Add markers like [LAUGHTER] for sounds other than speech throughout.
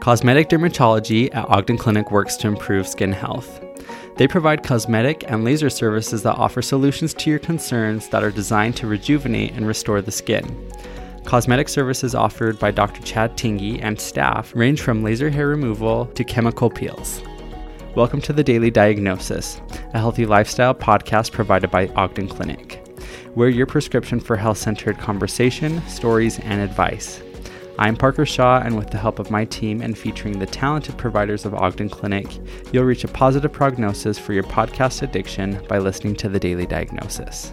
Cosmetic dermatology at Ogden Clinic works to improve skin health. They provide cosmetic and laser services that offer solutions to your concerns that are designed to rejuvenate and restore the skin. Cosmetic services offered by Dr. Chad Tingey and staff range from laser hair removal to chemical peels. Welcome to the Daily Diagnosis, a healthy lifestyle podcast provided by Ogden Clinic. We're your prescription for health centered conversation, stories, and advice. I'm Parker Shaw, and with the help of my team and featuring the talented providers of Ogden Clinic, you'll reach a positive prognosis for your podcast addiction by listening to the Daily Diagnosis.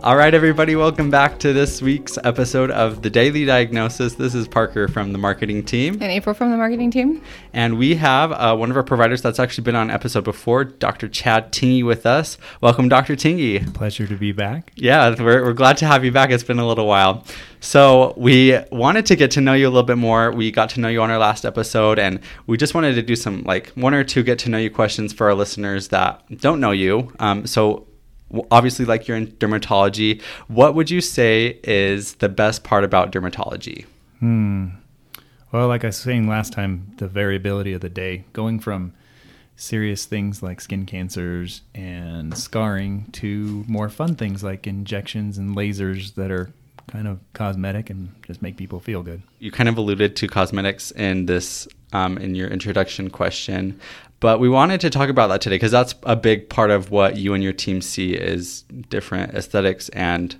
All right, everybody, welcome back to this week's episode of The Daily Diagnosis. This is Parker from the marketing team. And April from the marketing team. And we have uh, one of our providers that's actually been on episode before, Dr. Chad Tingey, with us. Welcome, Dr. Tingey. Pleasure to be back. Yeah, we're, we're glad to have you back. It's been a little while. So, we wanted to get to know you a little bit more. We got to know you on our last episode, and we just wanted to do some, like, one or two get to know you questions for our listeners that don't know you. Um, so, obviously like you're in dermatology. What would you say is the best part about dermatology? Hmm. Well like i was saying last time the variability of the day going from serious things like skin cancers and scarring to more fun things like injections and lasers that are kind of cosmetic and just make people feel good. You kind of alluded to cosmetics in this um, in your introduction question but we wanted to talk about that today because that's a big part of what you and your team see is different aesthetics and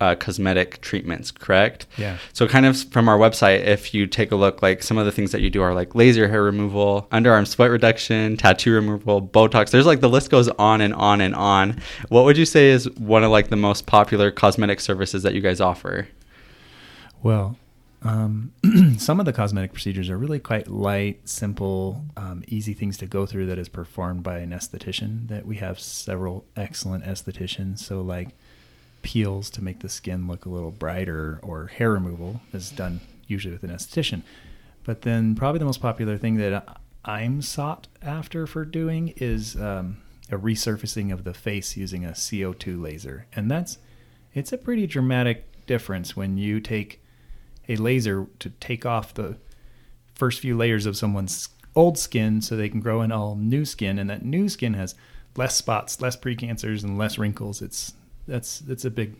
uh, cosmetic treatments, correct? Yeah. So, kind of from our website, if you take a look, like some of the things that you do are like laser hair removal, underarm sweat reduction, tattoo removal, Botox. There's like the list goes on and on and on. What would you say is one of like the most popular cosmetic services that you guys offer? Well, um, [CLEARS THROAT] some of the cosmetic procedures are really quite light, simple, um, easy things to go through that is performed by an esthetician. That we have several excellent estheticians. So, like peels to make the skin look a little brighter, or hair removal is done usually with an esthetician. But then, probably the most popular thing that I'm sought after for doing is um, a resurfacing of the face using a CO2 laser, and that's it's a pretty dramatic difference when you take a laser to take off the first few layers of someone's old skin so they can grow in all new skin and that new skin has less spots less precancers and less wrinkles it's that's that's a big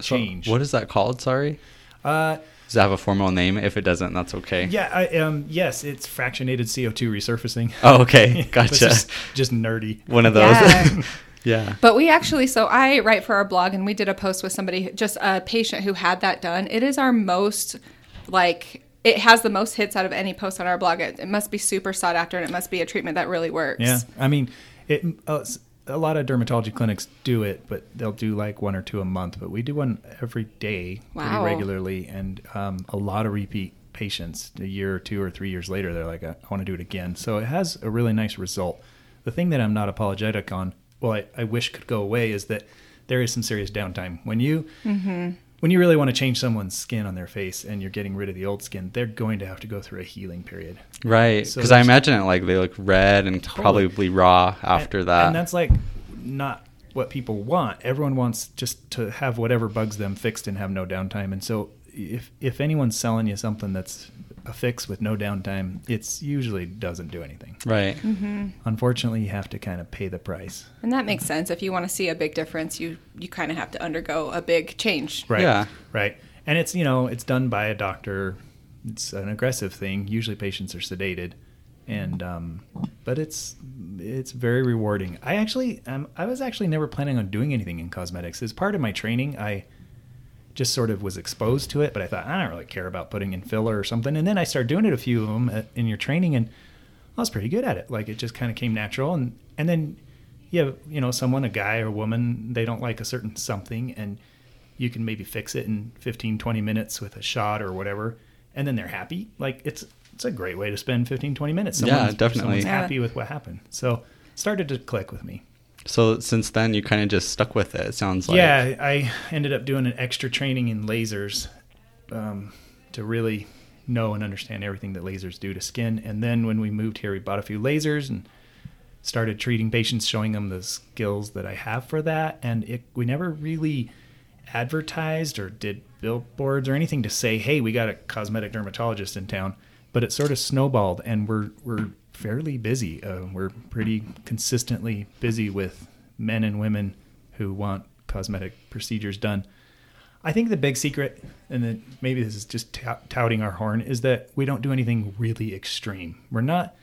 change so what is that called sorry uh does it have a formal name? If it doesn't, that's okay. Yeah, I, um, yes, it's fractionated CO2 resurfacing. Oh, okay, [LAUGHS] gotcha. just, just, nerdy. One of those. Yeah. [LAUGHS] Yeah. But we actually, so I write for our blog and we did a post with somebody, just a patient who had that done. It is our most, like, it has the most hits out of any post on our blog. It, it must be super sought after and it must be a treatment that really works. Yeah. I mean, it, uh, a lot of dermatology clinics do it, but they'll do like one or two a month. But we do one every day wow. pretty regularly, and um, a lot of repeat patients. A year or two or three years later, they're like, "I want to do it again." So it has a really nice result. The thing that I'm not apologetic on well, I, I wish could go away is that there is some serious downtime. When you mm-hmm. when you really want to change someone's skin on their face and you're getting rid of the old skin they're going to have to go through a healing period. Right because so i imagine it like they look red and totally. probably raw after and, that. and that's like not what people want. Everyone wants just to have whatever bugs them fixed and have no downtime. And so if if anyone's selling you something that's a fix with no downtime, it's usually doesn't do anything. Right. Mm-hmm. Unfortunately, you have to kind of pay the price. And that makes sense. If you want to see a big difference, you you kind of have to undergo a big change. Right. Yeah. Right. And it's you know it's done by a doctor. It's an aggressive thing. Usually, patients are sedated, and um, but it's it's very rewarding. I actually um, I was actually never planning on doing anything in cosmetics. As part of my training, I just sort of was exposed to it, but I thought I don't really care about putting in filler or something. And then I started doing it a few of them at, in your training, and I was pretty good at it. Like it just kind of came natural. And and then you have you know someone, a guy or woman, they don't like a certain something, and you can maybe fix it in 15, 20 minutes with a shot or whatever, and then they're happy. Like it's it's a great way to spend 15, 20 minutes. Someone's, yeah, definitely. Someone's yeah. happy with what happened. So started to click with me. So since then, you kind of just stuck with it. It sounds like. Yeah, I ended up doing an extra training in lasers um, to really know and understand everything that lasers do to skin. And then when we moved here, we bought a few lasers and started treating patients, showing them the skills that I have for that. And it, we never really advertised or did billboards or anything to say, "Hey, we got a cosmetic dermatologist in town," but it sort of snowballed, and we're we're fairly busy. Uh, we're pretty consistently busy with men and women who want cosmetic procedures done. I think the big secret, and maybe this is just touting our horn, is that we don't do anything really extreme. We're not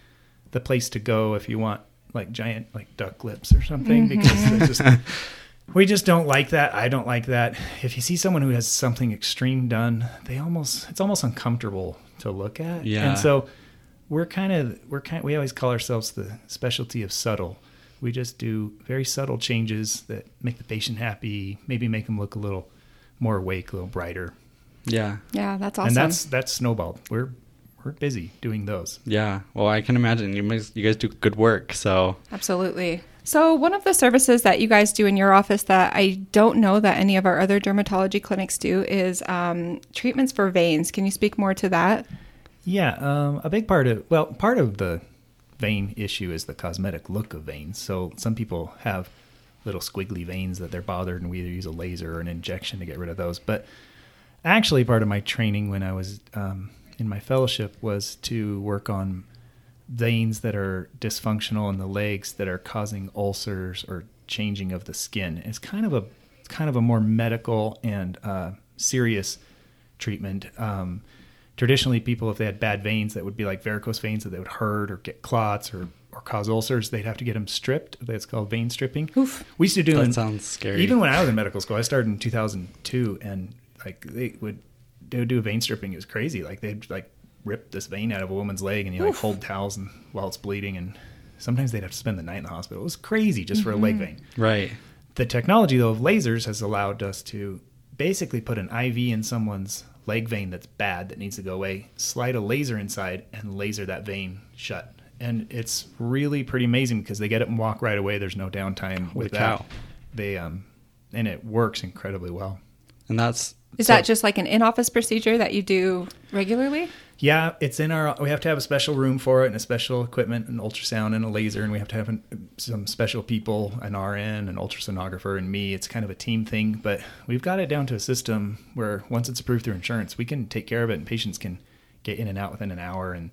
the place to go if you want like giant like duck lips or something Mm-hmm. because just, [LAUGHS] we just don't like that. I don't like that. If you see someone who has something extreme done, they almost it's almost uncomfortable to look at. Yeah. And so we're kind of we're kind we always call ourselves the specialty of subtle. We just do very subtle changes that make the patient happy, maybe make them look a little more awake, a little brighter. Yeah. Yeah, that's awesome. And that's that's snowballed. We're we're busy doing those. Yeah. Well, I can imagine you guys, you guys do good work. So Absolutely. So, one of the services that you guys do in your office that I don't know that any of our other dermatology clinics do is um, treatments for veins. Can you speak more to that? Yeah, um, a big part of well, part of the vein issue is the cosmetic look of veins. So some people have little squiggly veins that they're bothered, and we either use a laser or an injection to get rid of those. But actually, part of my training when I was um, in my fellowship was to work on veins that are dysfunctional in the legs that are causing ulcers or changing of the skin. It's kind of a kind of a more medical and uh, serious treatment. Um, traditionally, people if they had bad veins that would be like varicose veins that they would hurt or get clots or or cause ulcers, they'd have to get them stripped. That's called vein stripping. Oof. We used to do that in- sounds scary. even when I was in medical school, I started in 2002, and like they would they would do vein stripping. It was crazy. Like they'd like rip this vein out of a woman's leg, and you like Oof. hold towels and while it's bleeding, and sometimes they'd have to spend the night in the hospital. It was crazy just for a leg vein. right. The technology though of lasers has allowed us to basically put an IV in someone's leg vein that's bad that needs to go away, slide a laser inside, and laser that vein shut. And it's really pretty amazing because they get it and walk right away. There's no downtime Holy with cow. that. They um, and it works incredibly well. And that's Is so- that just like an in office procedure that you do regularly? Yeah, it's in our. We have to have a special room for it and a special equipment, an ultrasound and a laser, and we have to have an, some special people, an RN, an ultrasonographer, and me. It's kind of a team thing, but we've got it down to a system where once it's approved through insurance, we can take care of it, and patients can get in and out within an hour, and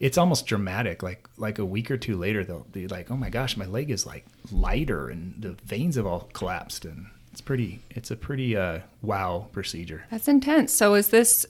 it's almost dramatic. Like like a week or two later, they'll be like, "Oh my gosh, my leg is like lighter, and the veins have all collapsed," and it's pretty. It's a pretty uh, wow procedure. That's intense. So, is this,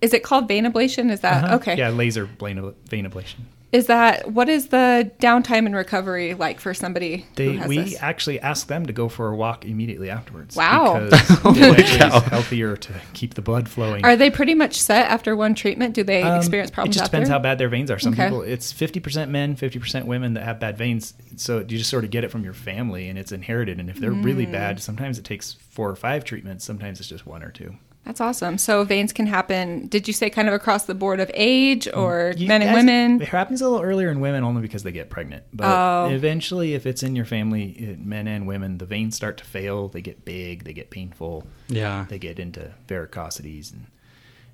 is it called vein ablation? Is that Uh-huh. okay? Yeah, laser vein vein ablation. Is that, what is the downtime and recovery like for somebody They who has we this? actually ask them to go for a walk immediately afterwards. Wow. because [LAUGHS] Oh it my actually cow. is healthier to keep the blood flowing. Are they pretty much set after one treatment? Do they Um, experience problems It just after? depends how bad their veins are. Some Okay. people, it's fifty percent men, fifty percent women that have bad veins. So you just sort of get it from your family, and it's inherited. And if they're really Mm. bad, sometimes it takes four or five treatments. Sometimes it's just one or two. That's awesome. So veins can happen. Did you say kind of across the board of age mm, or You men and women? It happens a little earlier in women only because they get pregnant. But Oh. eventually, if it's in your family, it, men and women, the veins start to fail. They get big. They get painful. Yeah. They get into varicosities and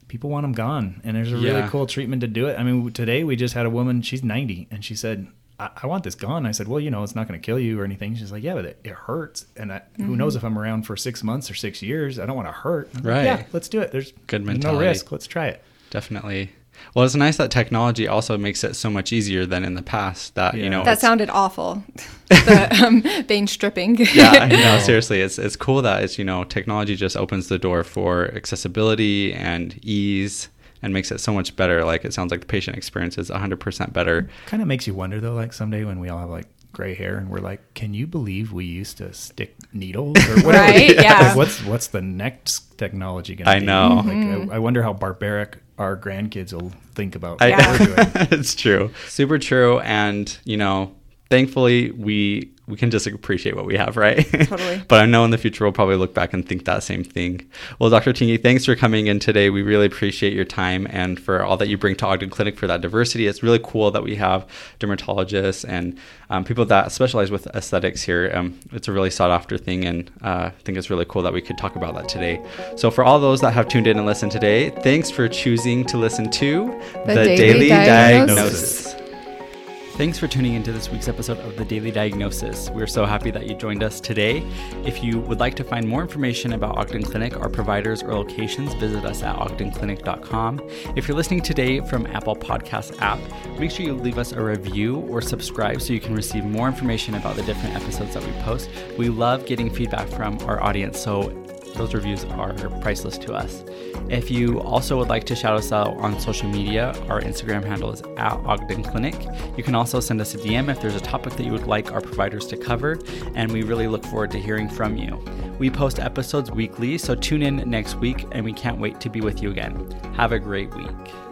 people want them gone. And there's a really Yeah. cool treatment to do it. I mean, today we just had a woman. She's 90, and she said. I, I want this gone. I said, well, you know, it's not going to kill you or anything. She's like, yeah, but it, it hurts. And I, Mm-hmm. who knows if I'm around for six months or six years? I don't want to hurt. I'm like, Right. yeah, let's do it. There's Good mentality. no risk. Let's try it. Definitely. Well, it's nice that technology also makes it so much easier than in the past. That you know, That sounded awful. [LAUGHS] the [LAUGHS] um, vein stripping. yeah, no, [LAUGHS] seriously, it's it's cool that it's you know technology just opens the door for accessibility and ease and makes it so much better. Like it sounds like the patient experience is 100% better. Kind of makes you wonder though, like someday when we all have like gray hair and we're like, can you believe we used to stick needles or [LAUGHS] whatever? Right, yeah. Like, what's what's the next technology going to be? I know. Like, I, mm-hmm. I wonder how barbaric our grandkids will think about I- what Yeah. we're doing. [LAUGHS] it's true, super true, and you know, thankfully we we can just appreciate what we have, right? [LAUGHS] Totally. but I know in the future we'll probably look back and think that same thing. Well, Dr. Tingey, thanks for coming in today. We really appreciate your time and for all that you bring to Ogden Clinic for that diversity. It's really cool that we have dermatologists and um, people that specialize with aesthetics here. Um, it's a really sought after thing, and uh, I think it's really cool that we could talk about that today. So, for all those that have tuned in and listened today, thanks for choosing to listen to The Daily Diagnosis. Diagnosis. Thanks for tuning into this week's episode of The Daily Diagnosis. We're so happy that you joined us today. If you would like to find more information about Ogden Clinic, our providers, or locations, visit us at ogdenclinic.com. If you're listening today from Apple Podcast app, make sure you leave us a review or subscribe so you can receive more information about the different episodes that we post. We love getting feedback from our audience, so those reviews are priceless to us. If you also would like to shout us out on social media, our Instagram handle is at Ogden Clinic. You can also send us a DM if there's a topic that you would like our providers to cover, and we really look forward to hearing from you. We post episodes weekly, so tune in next week, and we can't wait to be with you again. Have a great week.